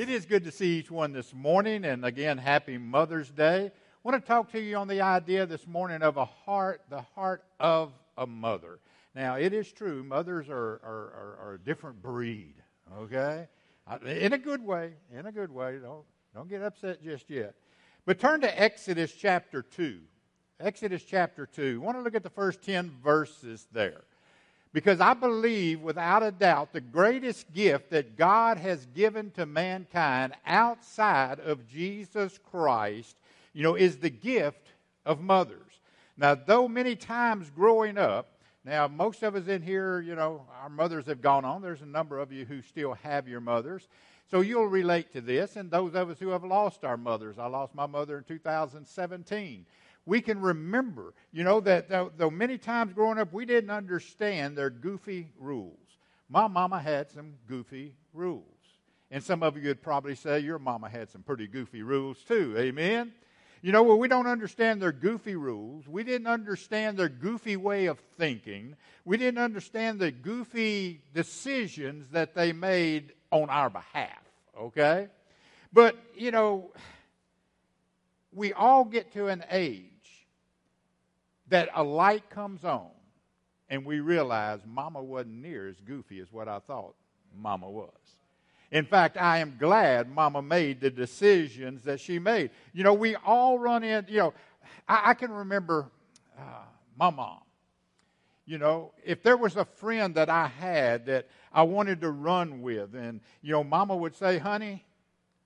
It is good to see each one this morning, and again, happy Mother's Day. I want to talk to you on the idea this morning of a heart, the heart of a mother. Now, it is true, mothers are, are, are, are a different breed, okay? In a good way, in a good way. Don't, don't get upset just yet. But turn to Exodus chapter 2. Exodus chapter 2. I want to look at the first 10 verses there. Because I believe, without a doubt, the greatest gift that God has given to mankind outside of Jesus Christ, you know, is the gift of mothers. Now, though many times growing up, now most of us in here, you know, our mothers have gone on. There's a number of you who still have your mothers. So you'll relate to this, and those of us who have lost our mothers. I lost my mother in 2017 we can remember, you know, that though, though, many times growing up we didn't understand their goofy rules. My mama had some goofy rules. And some of you would probably say your mama had some pretty goofy rules too. Amen? You know, well, we don't understand their goofy rules. We didn't understand their goofy way of thinking. We didn't understand the goofy decisions that they made on our behalf. Okay? But, you know, we all get to an age that a light comes on and we realize mama wasn't near as goofy as what I thought mama was. In fact, I am glad mama made the decisions that she made. You know, we all run in, you know, I, I can remember uh, my mom. You know, if there was a friend that I had that I wanted to run with, and, you know, mama would say, honey,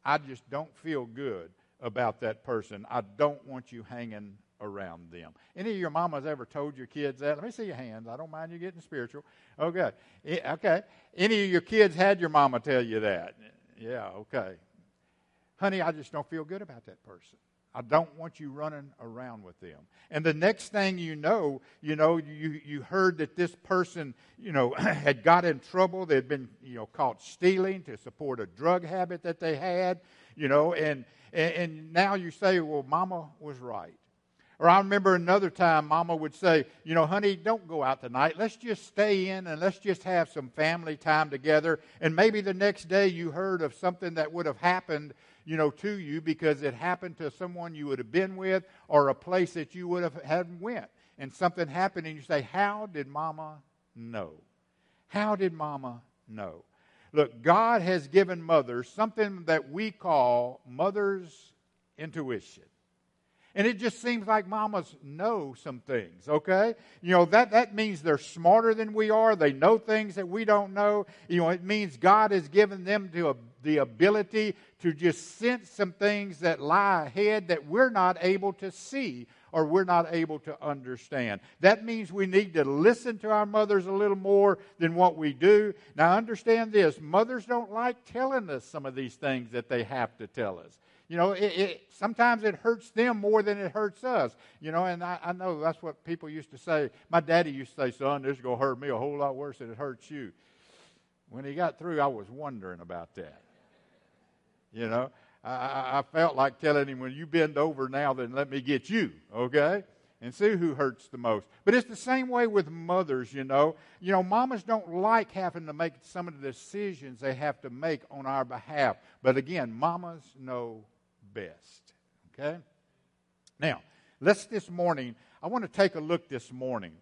I just don't feel good about that person. I don't want you hanging around them. Any of your mamas ever told your kids that? Let me see your hands. I don't mind you getting spiritual. Oh, okay. Eh, okay. Any of your kids had your mama tell you that? Yeah, okay. Honey, I just don't feel good about that person. I don't want you running around with them. And the next thing you know, you know, you, you heard that this person, you know, had got in trouble. They'd been, you know, caught stealing to support a drug habit that they had, you know, and, and, and now you say, well, mama was right. Or I remember another time Mama would say, You know, honey, don't go out tonight. Let's just stay in and let's just have some family time together. And maybe the next day you heard of something that would have happened, you know, to you because it happened to someone you would have been with or a place that you would have had went. And something happened and you say, How did Mama know? How did Mama know? Look, God has given mothers something that we call mother's intuition. And it just seems like mamas know some things, okay? You know, that, that means they're smarter than we are. They know things that we don't know. You know, it means God has given them to a, the ability to just sense some things that lie ahead that we're not able to see or we're not able to understand. That means we need to listen to our mothers a little more than what we do. Now, understand this mothers don't like telling us some of these things that they have to tell us. You know, it, it, sometimes it hurts them more than it hurts us. You know, and I, I know that's what people used to say. My daddy used to say, son, this is going to hurt me a whole lot worse than it hurts you. When he got through, I was wondering about that. You know, I, I felt like telling him, when you bend over now, then let me get you, okay? and see who hurts the most. But it's the same way with mothers, you know. You know, mamas don't like having to make some of the decisions they have to make on our behalf. But again, mamas know best. Okay? Now, let's this morning, I want to take a look this morning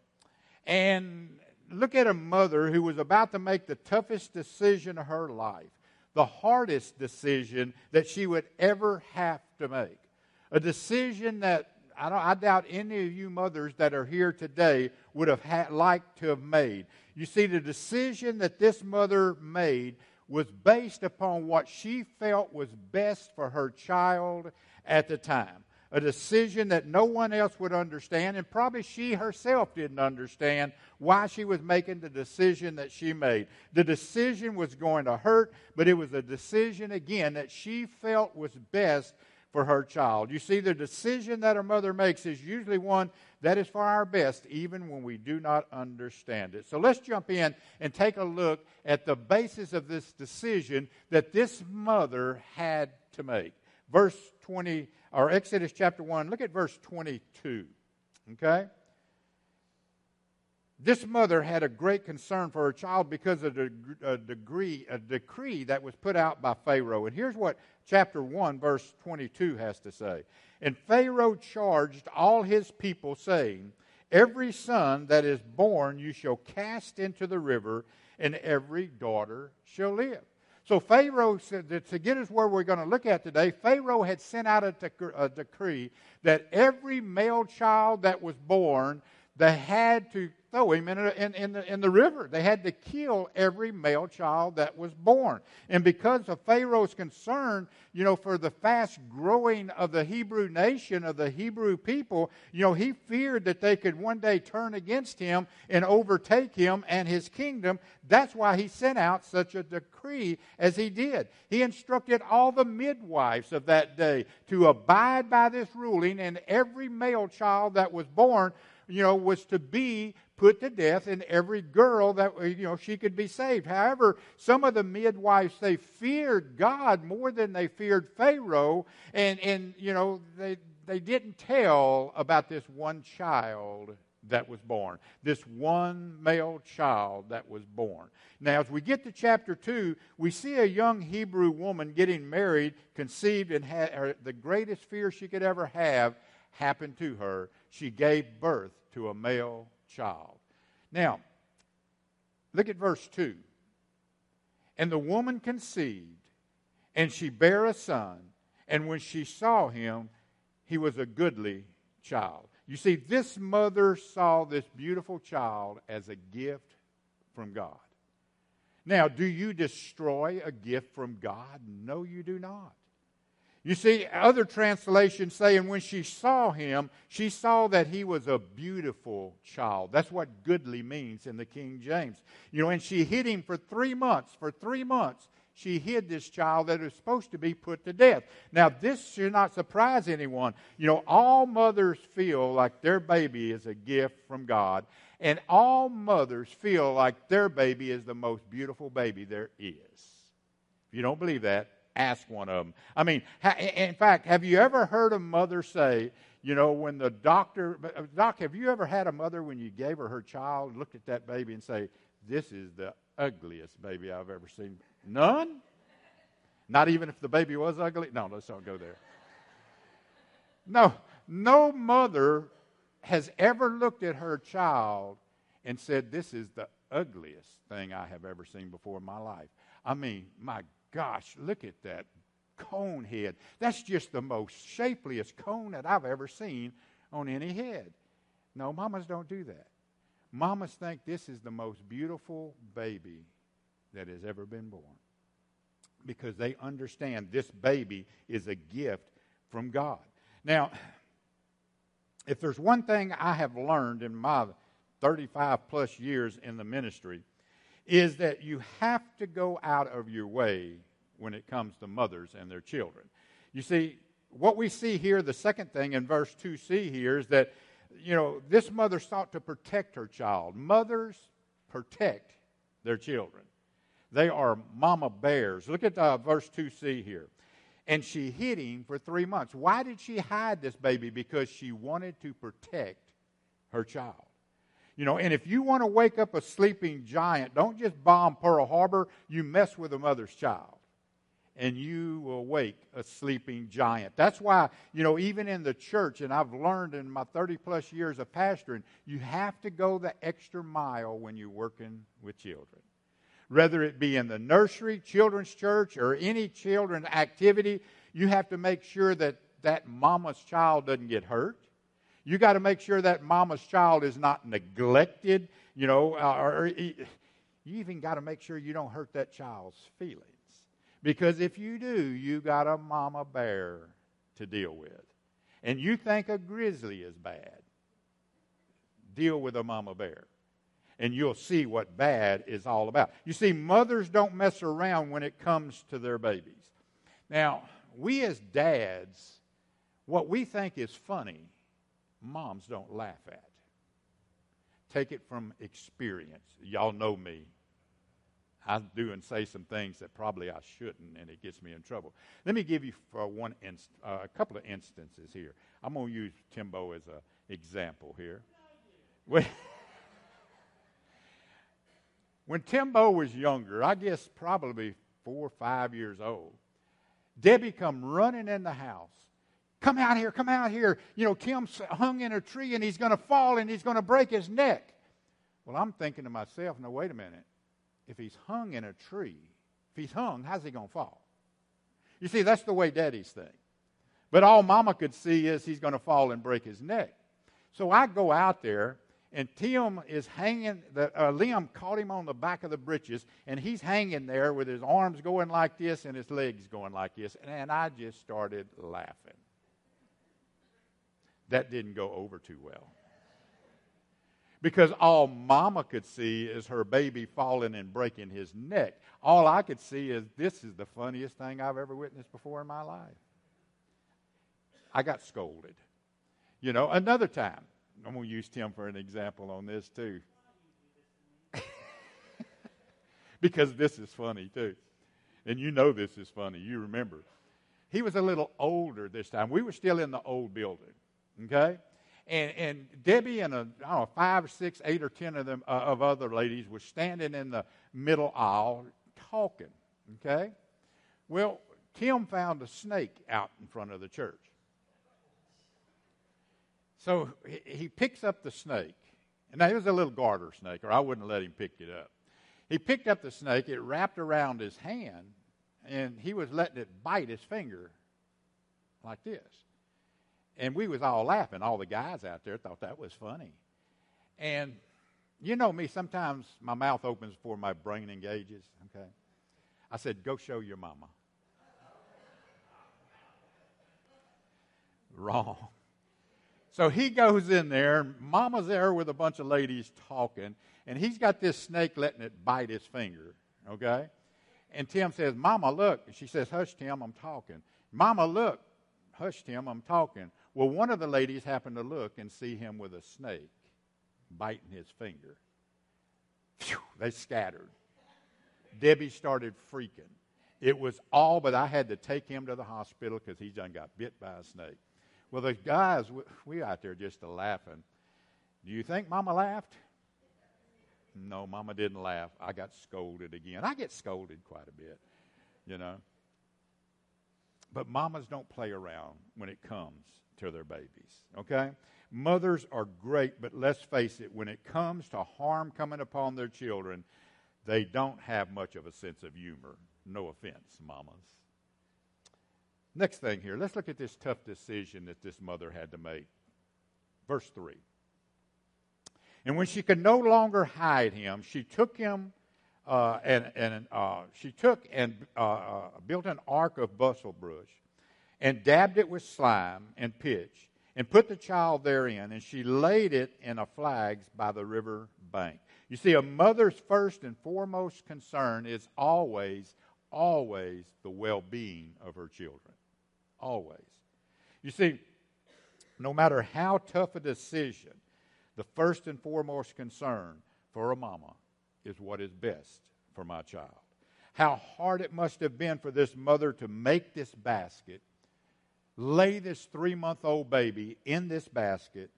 and look at a mother who was about to make the toughest decision of her life, the hardest decision that she would ever have to make. A decision that I, don't I doubt any of you mothers that are here today would have ha- liked to have made. You see, the decision that this mother made was based upon what she felt was best for her child at the time. A decision that no one else would understand, and probably she herself didn't understand why she was making the decision that she made. The decision was going to hurt, but it was a decision, again, that she felt was best for her child. You see, the decision that her mother makes is usually one that is for our best, even when we do not understand it. So let's jump in and take a look at the basis of this decision that this mother had to make. Verse 20, or Exodus chapter 1, look at verse 22. Okay? this mother had a great concern for her child because of a degree, a decree that was put out by Pharaoh. And here's what chapter 1, verse 22 has to say. And Pharaoh charged all his people, saying, Every son that is born you shall cast into the river, and every daughter shall live. So Pharaoh said that to get us where we're going to look at today, Pharaoh had sent out a, dec- a decree that every male child that was born, they had to throw him in, a, in, in, the, in the river. They had to kill every male child that was born. And because of Pharaoh's concern, you know, for the fast growing of the Hebrew nation, of the Hebrew people, you know, he feared that they could one day turn against him and overtake him and his kingdom. That's why he sent out such a decree as he did. He instructed all the midwives of that day to abide by this ruling, and every male child that was born you know, was to be put to death, and every girl that, you know, she could be saved. However, some of the midwives, they feared God more than they feared Pharaoh, and, and you know, they, they didn't tell about this one child that was born. This one male child that was born. Now, as we get to chapter 2, we see a young Hebrew woman getting married, conceived, and had the greatest fear she could ever have happened to her. She gave birth to a male child. Now, look at verse 2. And the woman conceived, and she bare a son, and when she saw him, he was a goodly child. You see, this mother saw this beautiful child as a gift from God. Now, do you destroy a gift from God? No, you do not. You see, other translations say, and when she saw him, she saw that he was a beautiful child. That's what goodly means in the King James. You know, and she hid him for three months. For three months, she hid this child that was supposed to be put to death. Now, this should not surprise anyone. You know, all mothers feel like their baby is a gift from God, and all mothers feel like their baby is the most beautiful baby there is. If you don't believe that, ask one of them. I mean, in fact, have you ever heard a mother say, you know, when the doctor, uh, Doc, have you ever had a mother when you gave her her child, looked at that baby and say, this is the ugliest baby I've ever seen? None? Not even if the baby was ugly? No, let's not go there. No, no mother has ever looked at her child and said, This is the ugliest thing I have ever seen before in my life. I mean, my gosh, look at that cone head. That's just the most shapeliest cone that I've ever seen on any head. No, mamas don't do that. Mamas think this is the most beautiful baby that has ever been born because they understand this baby is a gift from God. Now, if there's one thing I have learned in my 35 plus years in the ministry, is that you have to go out of your way when it comes to mothers and their children. You see, what we see here, the second thing in verse 2c here is that, you know, this mother sought to protect her child. Mothers protect their children. They are mama bears. Look at uh, verse 2c here. And she hid him for three months. Why did she hide this baby? Because she wanted to protect her child. You know, and if you want to wake up a sleeping giant, don't just bomb Pearl Harbor, you mess with a mother's child. And you will wake a sleeping giant. That's why, you know, even in the church, and I've learned in my 30 plus years of pastoring, you have to go the extra mile when you're working with children. Whether it be in the nursery, children's church, or any children's activity, you have to make sure that that mama's child doesn't get hurt you got to make sure that mama's child is not neglected, you know, uh, or you even got to make sure you don't hurt that child's feelings. Because if you do, you got a mama bear to deal with. And you think a grizzly is bad. Deal with a mama bear. And you'll see what bad is all about. You see, mothers don't mess around when it comes to their babies. Now, we as dads, what we think is funny moms don't laugh at. Take it from experience. Y'all know me. I do and say some things that probably I shouldn't, and it gets me in trouble. Let me give you one inst- uh, a couple of instances here. I'm going to use Timbo as an example here. When Timbo was younger, I guess probably four or five years old, Debbie come running in the house. Come out here, come out here. You know, Tim's hung in a tree and he's going to fall and he's going to break his neck. Well, I'm thinking to myself, no, wait a minute. If he's hung in a tree, if he's hung, how's he going to fall? You see, that's the way daddies think. But all mama could see is he's going to fall and break his neck. So I go out there, and Tim is hanging, the, uh, limb caught him on the back of the breeches, and he's hanging there with his arms going like this and his legs going like this. And, and I just started laughing. That didn't go over too well because all mama could see is her baby falling and breaking his neck. All I could see is this is the funniest thing I've ever witnessed before in my life. I got scolded. You know, another time, I'm going to use Tim for an example on this too. because this is funny too. And you know this is funny. You remember. He was a little older this time. We were still in the old building. Okay? and, and Debbie and a, I don't know, five, six, eight, or ten of them uh, of other ladies were standing in the middle aisle talking. Okay, well, Tim found a snake out in front of the church. So he, picks up the snake, and now it was a little garter snake, or I wouldn't let him pick it up. He picked up the snake, it wrapped around his hand, and he was letting it bite his finger like this. And we was all laughing. All the guys out there thought that was funny. And you know me, sometimes my mouth opens before my brain engages, okay? I said, go show your mama. Wrong. So he goes in there, mama's there with a bunch of ladies talking, and he's got this snake letting it bite his finger, okay? And Tim says, Mama, look. And she says, Hush, Tim, I'm talking. Mama, look. Hush, Tim, I'm talking. Well, one of the ladies happened to look and see him with a snake biting his finger. Phew, they scattered. Debbie started freaking. It was all, but I had to take him to the hospital because he done got bit by a snake. Well, the guys, we out there just laughing. Do you think Mama laughed? No, Mama didn't laugh. I got scolded again. I get scolded quite a bit, you know. But mamas don't play around when it comes to their babies. Okay? Mothers are great, but let's face it, when it comes to harm coming upon their children, they don't have much of a sense of humor. No offense, mamas. Next thing here, let's look at this tough decision that this mother had to make. Verse 3. And when she could no longer hide him, she took him uh, and, and uh, she took and uh, uh built an ark of bulrushes and dabbed it with slime and pitch, and put the child therein, and she laid it in a flags by the river bank. You see, a mother's first and foremost concern is always, always the well being of her children. Always. You see, no matter how tough a decision, the first and foremost concern for a mama is what is best for my child. How hard it must have been for this mother to make this basket lay this three month old baby in this basket,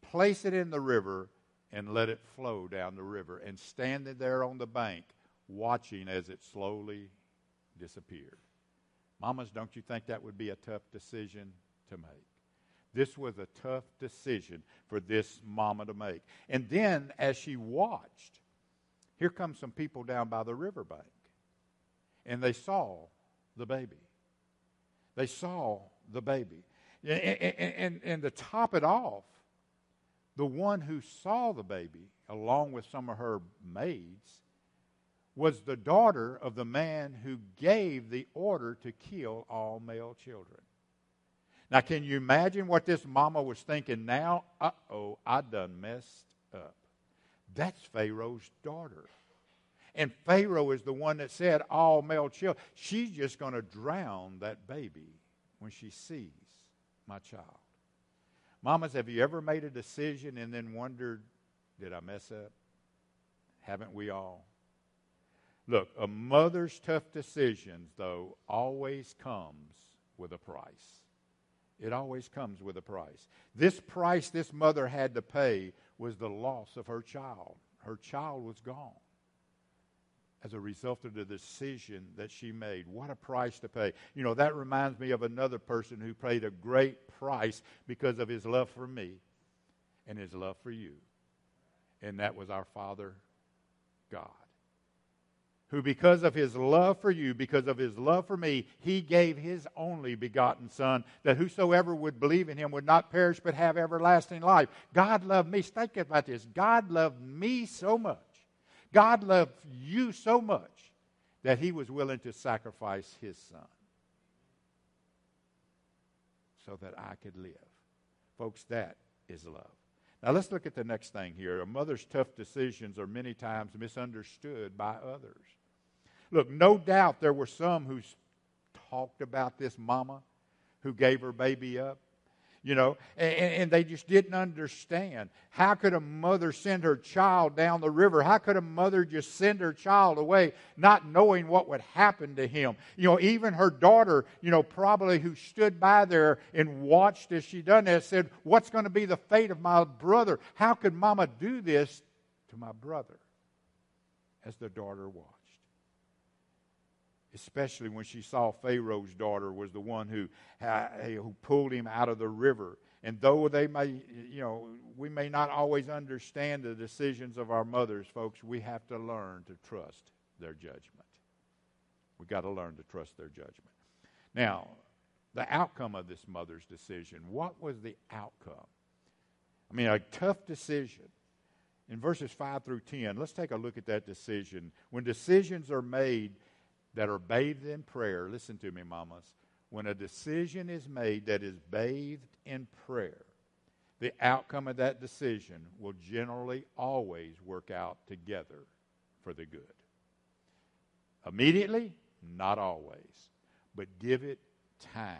place it in the river, and let it flow down the river, and standing there on the bank watching as it slowly disappeared. Mamas, don't you think that would be a tough decision to make? This was a tough decision for this mama to make. And then, as she watched, here come some people down by the riverbank, and they saw the baby. They saw the baby. And, and, and to top it off, the one who saw the baby, along with some of her maids, was the daughter of the man who gave the order to kill all male children. Now, can you imagine what this mama was thinking now? Uh oh, I done messed up. That's Pharaoh's daughter. And Pharaoh is the one that said all male children. She's just going to drown that baby when she sees my child. Mamas, have you ever made a decision and then wondered, did I mess up? Haven't we all? Look, a mother's tough decisions, though, always comes with a price. It always comes with a price. This price this mother had to pay was the loss of her child. Her child was gone. As a result of the decision that she made. What a price to pay. You know, that reminds me of another person who paid a great price because of his love for me and his love for you. And that was our Father God. Who, because of his love for you, because of his love for me, he gave his only begotten Son, that whosoever would believe in him would not perish but have everlasting life. God loved me. Think about this. God loved me so much God loved you so much that he was willing to sacrifice his son so that I could live. Folks, that is love. Now let's look at the next thing here. A mother's tough decisions are many times misunderstood by others. Look, no doubt there were some who talked about this mama who gave her baby up you know, and, and, they just didn't understand. How could a mother send her child down the river? How could a mother just send her child away not knowing what would happen to him? You know, even her daughter, you know, probably who stood by there and watched as she done that said, What's going to be the fate of my brother? How could mama do this to my brother? As the daughter watched especially when she saw Pharaoh's daughter was the one who, who pulled him out of the river. And though they may, you know, we may not always understand the decisions of our mothers, folks, we have to learn to trust their judgment. We've got to learn to trust their judgment. Now, the outcome of this mother's decision, what was the outcome? I mean, a tough decision. In verses 5 through 10, let's take a look at that decision. When decisions are made, that are bathed in prayer, listen to me, mamas, when a decision is made that is bathed in prayer, the outcome of that decision will generally always work out together for the good. Immediately? Not always. But give it time.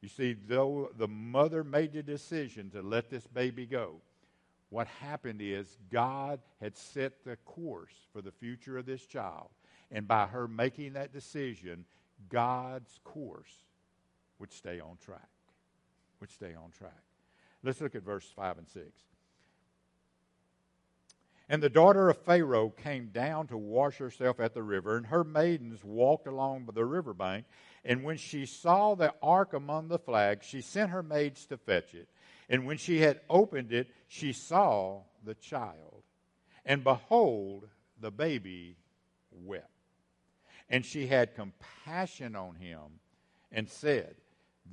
You see, though the mother made the decision to let this baby go, what happened is God had set the course for the future of this child. And by her making that decision, God's course would stay on track. Would stay on track. Let's look at verse 5 and 6. And the daughter of Pharaoh came down to wash herself at the river, and her maidens walked along the river bank. And when she saw the ark among the flags, she sent her maids to fetch it. And when she had opened it, she saw the child. And behold, the baby wept. And she had compassion on him and said,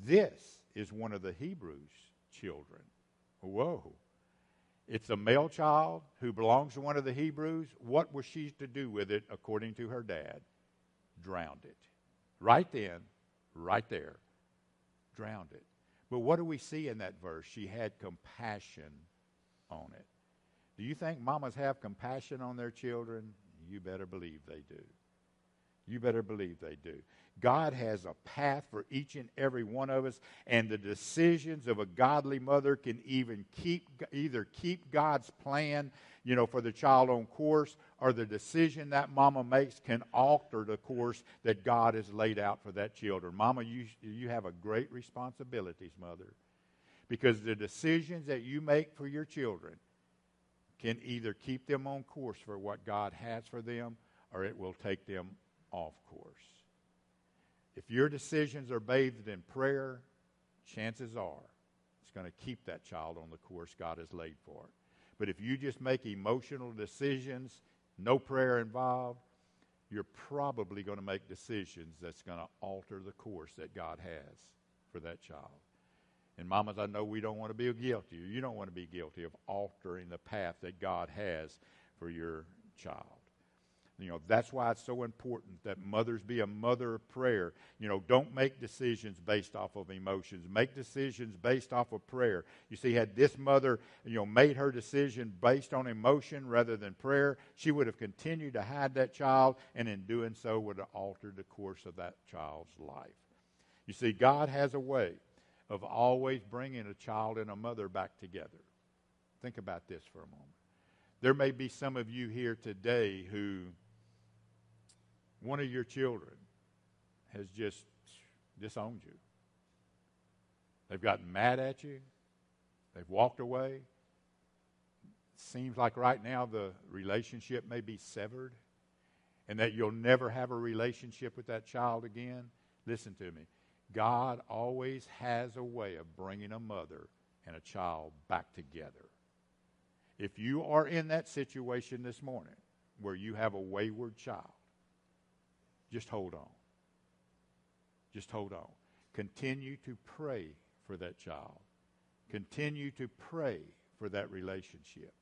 This is one of the Hebrews' children. Whoa. It's a male child who belongs to one of the Hebrews. What was she to do with it according to her dad? Drowned it. Right then, right there, drowned it. But what do we see in that verse? She had compassion on it. Do you think mamas have compassion on their children? You better believe they do. You better believe they do. God has a path for each and every one of us, and the decisions of a godly mother can even keep either keep God's plan, you know, for the child on course, or the decision that mama makes can alter the course that God has laid out for that children. Mama, you you have a great responsibilities, mother, because the decisions that you make for your children can either keep them on course for what God has for them, or it will take them off course. If your decisions are bathed in prayer, chances are it's going to keep that child on the course God has laid for it. But if you just make emotional decisions, no prayer involved, you're probably going to make decisions that's going to alter the course that God has for that child. And mamas, I know we don't want to be guilty, you don't want to be guilty of altering the path that God has for your child. You know, that's why it's so important that mothers be a mother of prayer. You know, don't make decisions based off of emotions. Make decisions based off of prayer. You see, had this mother, you know, made her decision based on emotion rather than prayer, she would have continued to hide that child, and in doing so would have altered the course of that child's life. You see, God has a way of always bringing a child and a mother back together. Think about this for a moment. There may be some of you here today who one of your children has just disowned you. They've gotten mad at you. They've walked away. Seems like right now the relationship may be severed. and that you'll never have a relationship with that child again, listen to me. God always has a way of bringing a mother and a child back together. If you are in that situation this morning where you have a wayward child, just hold on. Just hold on. Continue to pray for that child. Continue to pray for that relationship.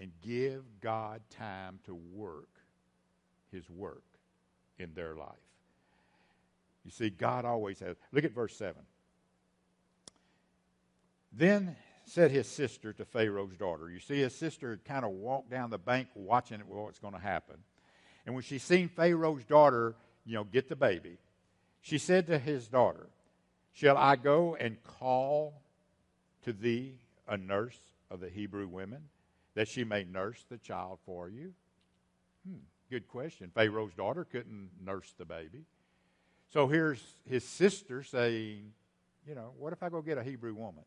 And give God time to work his work in their life. You see, God always has. Look at verse 7. Then said his sister to Pharaoh's daughter. You see, his sister had kind of walked down the bank watching what's going to happen. And when she seen Pharaoh's daughter, you know, get the baby, she said to his daughter, Shall I go and call to thee a nurse of the Hebrew women, that she may nurse the child for you? Hmm, good question. Pharaoh's daughter couldn't nurse the baby. So here's his sister saying, You know, what if I go get a Hebrew woman?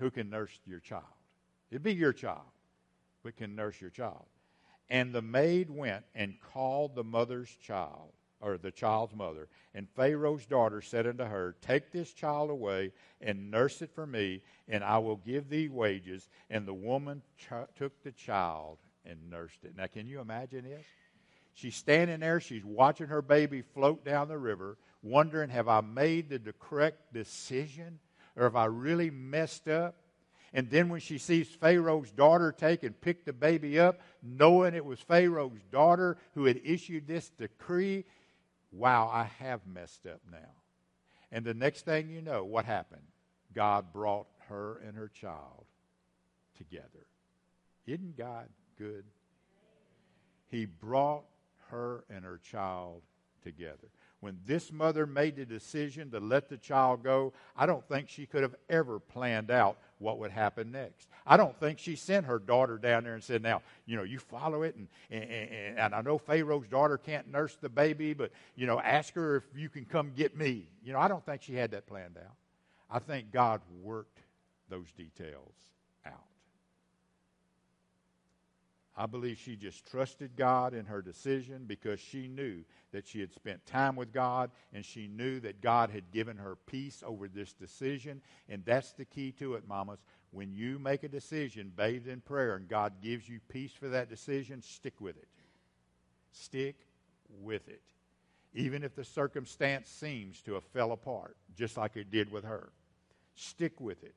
who can nurse your child. It'd be your child, but can nurse your child. And the maid went and called the mother's child, or the child's mother. And Pharaoh's daughter said unto her, Take this child away and nurse it for me, and I will give thee wages. And the woman ch- took the child and nursed it. Now, can you imagine this? She's standing there, she's watching her baby float down the river, wondering, Have I made the correct decision? or have I really messed up? And then when she sees Pharaoh's daughter take and pick the baby up, knowing it was Pharaoh's daughter who had issued this decree, wow, I have messed up now. And the next thing you know, what happened? God brought her and her child together. Isn't God good? He brought her and her child together when this mother made the decision to let the child go, I don't think she could have ever planned out what would happen next. I don't think she sent her daughter down there and said, Now, you know, you follow it, and, and, and, I know Pharaoh's daughter can't nurse the baby, but, you know, ask her if you can come get me. You know, I don't think she had that planned out. I think God worked those details I believe she just trusted God in her decision because she knew that she had spent time with God and she knew that God had given her peace over this decision. And that's the key to it, mamas. When you make a decision bathed in prayer and God gives you peace for that decision, stick with it. Stick with it. Even if the circumstance seems to have fell apart, just like it did with her. Stick with it.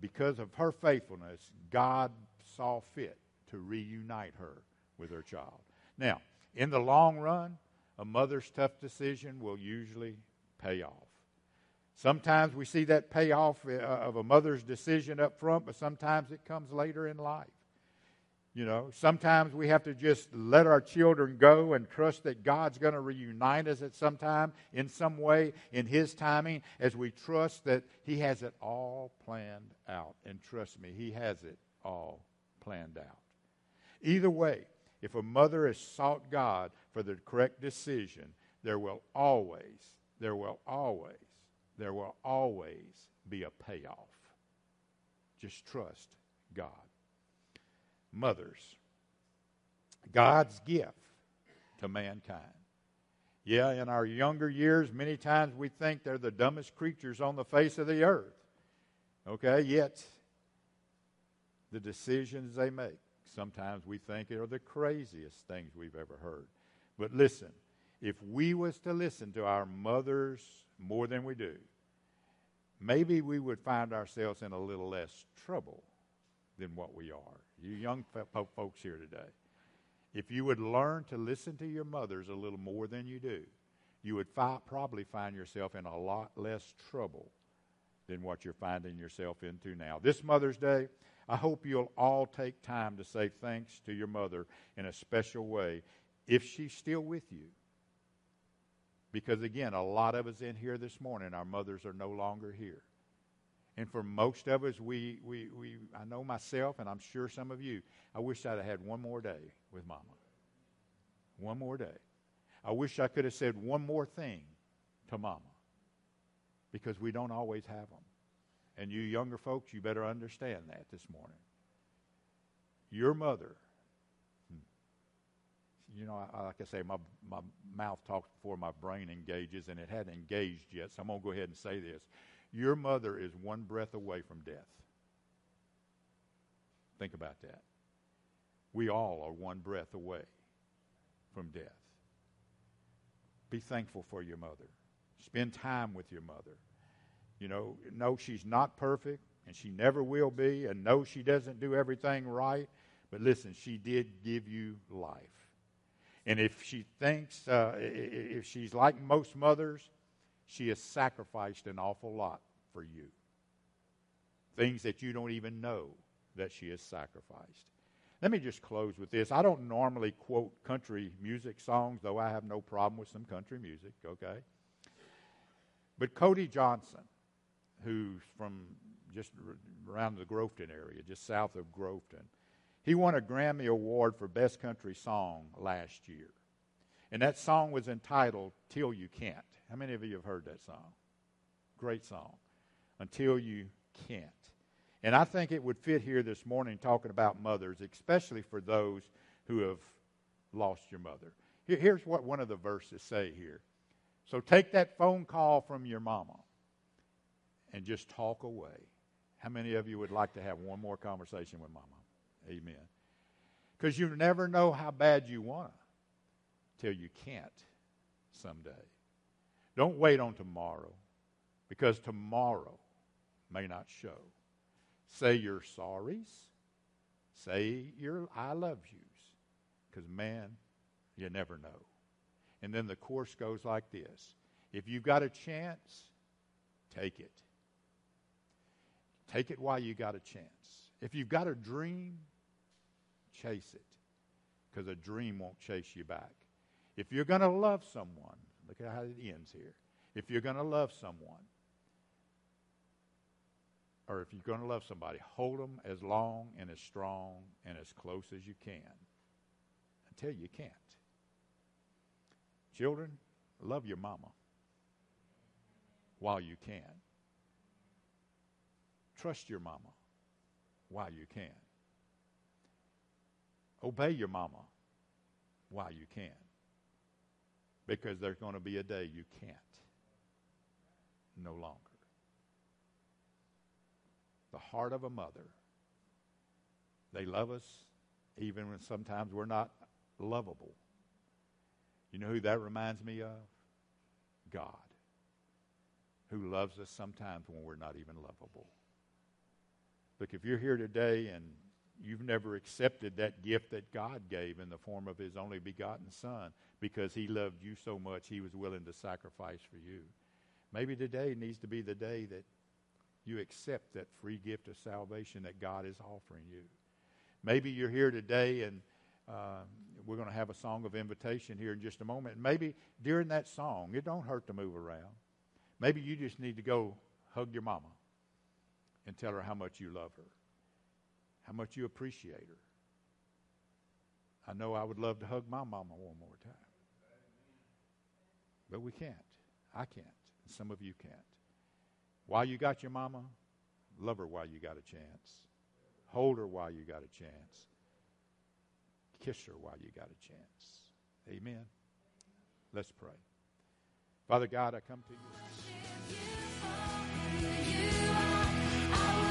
Because of her faithfulness, God saw fit to reunite her with her child. Now, in the long run, a mother's tough decision will usually pay off. Sometimes we see that payoff uh, of a mother's decision up front, but sometimes it comes later in life. You know, sometimes we have to just let our children go and trust that God's going to reunite us at some time in some way in His timing as we trust that He has it all planned out. And trust me, He has it all planned out. Either way, if a mother has sought God for the correct decision, there will always, there will always, there will always be a payoff. Just trust God. Mothers, God's gift to mankind. Yeah, in our younger years, many times we think they're the dumbest creatures on the face of the earth. Okay, yet the decisions they make sometimes we think it are the craziest things we've ever heard. But listen, if we was to listen to our mothers more than we do, maybe we would find ourselves in a little less trouble than what we are. You young folks here today, if you would learn to listen to your mothers a little more than you do, you would fi- probably find yourself in a lot less trouble than what you're finding yourself into now. This Mother's Day, I hope you'll all take time to say thanks to your mother in a special way if she's still with you. Because again, a lot of us in here this morning, our mothers are no longer here. And for most of us, we, we, we, I know myself, and I'm sure some of you, I wish I'd have had one more day with Mama. One more day. I wish I could have said one more thing to Mama. Because we don't always have them. And you younger folks, you better understand that this morning. Your mother, hmm, you know, I, like I say, my, my mouth talks before my brain engages, and it hadn't engaged yet, so I'm going to go ahead and say this. Your mother is one breath away from death. Think about that. We all are one breath away from death. Be thankful for your mother. Spend time with your mother. You know, know she's not perfect, and she never will be, and no, she doesn't do everything right, but listen, she did give you life. And if she thinks, uh, if she's like most mothers, she has sacrificed an awful lot for you. Things that you don't even know that she has sacrificed. Let me just close with this. I don't normally quote country music songs, though I have no problem with some country music, okay? But Cody Johnson, who's from just around the Groveton area, just south of Groveton, he won a Grammy Award for Best Country Song last year. And that song was entitled Till You Can't. How many of you have heard that song? Great song. Until You Can't. And I think it would fit here this morning talking about mothers, especially for those who have lost your mother. Here's what one of the verses say here. So take that phone call from your mama and just talk away. How many of you would like to have one more conversation with mama? Amen. Because you never know how bad you want to till you can't someday. Don't wait on tomorrow because tomorrow may not show. Say your sorries. Say your I love yous. Because, man, you never know. And then the course goes like this if you've got a chance, take it. Take it while you got a chance. If you've got a dream, chase it. Because a dream won't chase you back. If you're going to love someone, look at how it ends here. If you're going to love someone, or if you're going to love somebody, hold them as long and as strong and as close as you can until you can't. Children, love your mama while you can. Trust your mama while you can. Obey your mama while you can. Because there's going to be a day you can't no longer the heart of a mother. They love us even when sometimes we're not lovable. You know who that reminds me of? God, who loves us sometimes when we're not even lovable. Look, if you're here today and you've never accepted that gift that God gave in the form of His only begotten Son because He loved you so much, He was willing to sacrifice for you. Maybe today needs to be the day that you accept that free gift of salvation that God is offering you. Maybe you're here today and uh, we're going to have a song of invitation here in just a moment. maybe during that song, it don't hurt to move around. Maybe you just need to go hug your mama and tell her how much you love her, how much you appreciate her. I know I would love to hug my mama one more time. But we can't. I can't. And Some of you can't. While you got your mama, love her while you got a chance. Hold her while you got a chance. Kiss her while you got a chance. Amen. Let's pray. Father God, I come to you. I